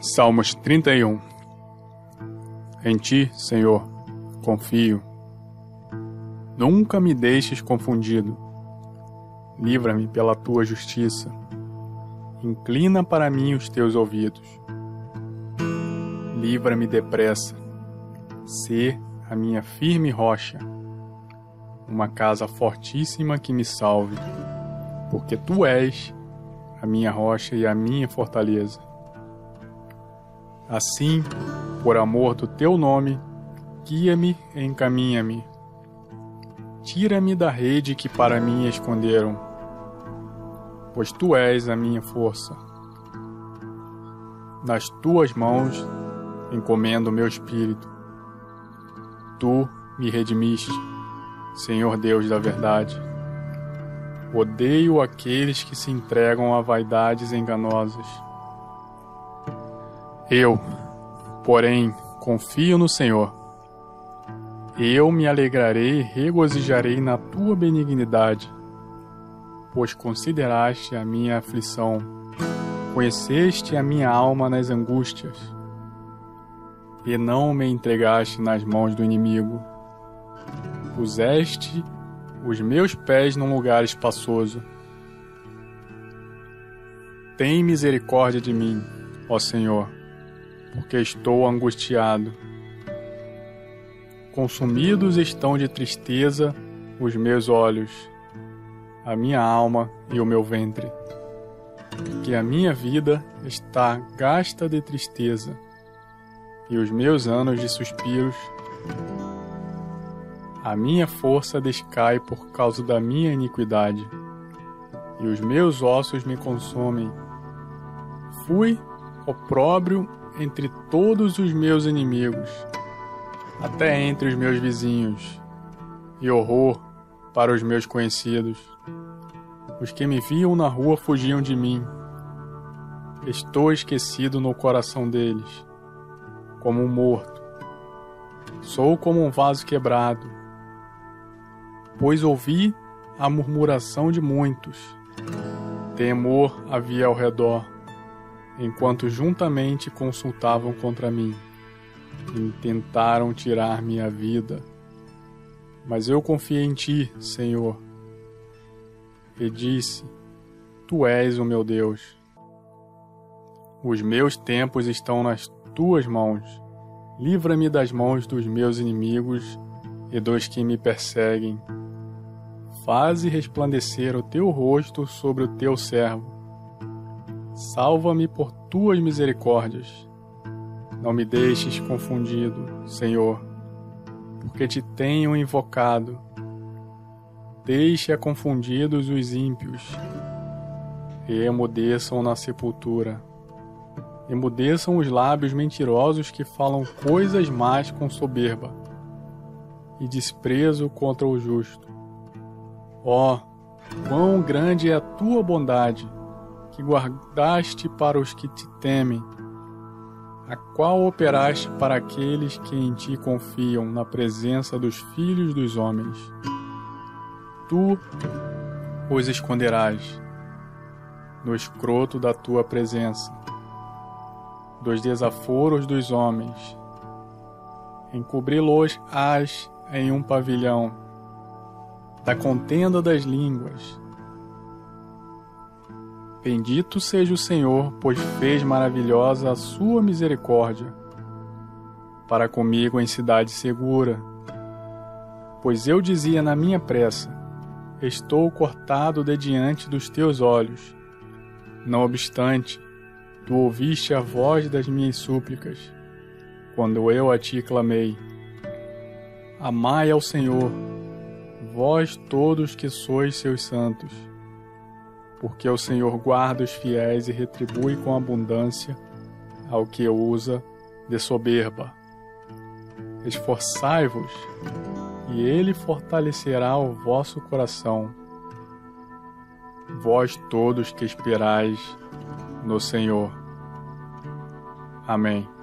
Salmos 31 Em ti, Senhor, confio. Nunca me deixes confundido. Livra-me pela tua justiça. Inclina para mim os teus ouvidos. Livra-me depressa. Sê a minha firme rocha, uma casa fortíssima que me salve, porque tu és a minha rocha e a minha fortaleza. Assim, por amor do teu nome, guia-me e encaminha-me. Tira-me da rede que para mim esconderam, pois tu és a minha força. Nas tuas mãos encomendo meu espírito. Tu me redimiste, Senhor Deus da verdade. Odeio aqueles que se entregam a vaidades enganosas eu, porém, confio no Senhor. Eu me alegrarei e regozijarei na tua benignidade, pois consideraste a minha aflição, conheceste a minha alma nas angústias, e não me entregaste nas mãos do inimigo. Puseste os meus pés num lugar espaçoso. Tem misericórdia de mim, ó Senhor porque estou angustiado. Consumidos estão de tristeza os meus olhos, a minha alma e o meu ventre, que a minha vida está gasta de tristeza e os meus anos de suspiros. A minha força descai por causa da minha iniquidade, e os meus ossos me consomem. Fui opróbrio entre todos os meus inimigos, até entre os meus vizinhos, e horror para os meus conhecidos. Os que me viam na rua fugiam de mim. Estou esquecido no coração deles, como um morto. Sou como um vaso quebrado, pois ouvi a murmuração de muitos. Temor havia ao redor enquanto juntamente consultavam contra mim e tentaram tirar-me a vida. Mas eu confiei em ti, Senhor, e disse: Tu és o meu Deus. Os meus tempos estão nas tuas mãos. Livra-me das mãos dos meus inimigos e dos que me perseguem. Faze resplandecer o teu rosto sobre o teu servo Salva-me por tuas misericórdias. Não me deixes confundido, Senhor, porque te tenho invocado. Deixe-a confundidos os ímpios, e emudeçam na sepultura. Emudeçam os lábios mentirosos que falam coisas más com soberba e desprezo contra o justo. Ó, oh, quão grande é a tua bondade! Que guardaste para os que te temem, a qual operaste para aqueles que em ti confiam na presença dos filhos dos homens. Tu os esconderás no escroto da tua presença, dos desaforos dos homens. Encobri-los-ás em um pavilhão, da contenda das línguas Bendito seja o Senhor, pois fez maravilhosa a sua misericórdia para comigo em cidade segura. Pois eu dizia na minha pressa: Estou cortado de diante dos teus olhos. Não obstante, tu ouviste a voz das minhas súplicas, quando eu a ti clamei. Amai ao Senhor, vós todos que sois seus santos porque o Senhor guarda os fiéis e retribui com abundância ao que usa de soberba. Esforçai-vos, e ele fortalecerá o vosso coração. Vós todos que esperais no Senhor. Amém.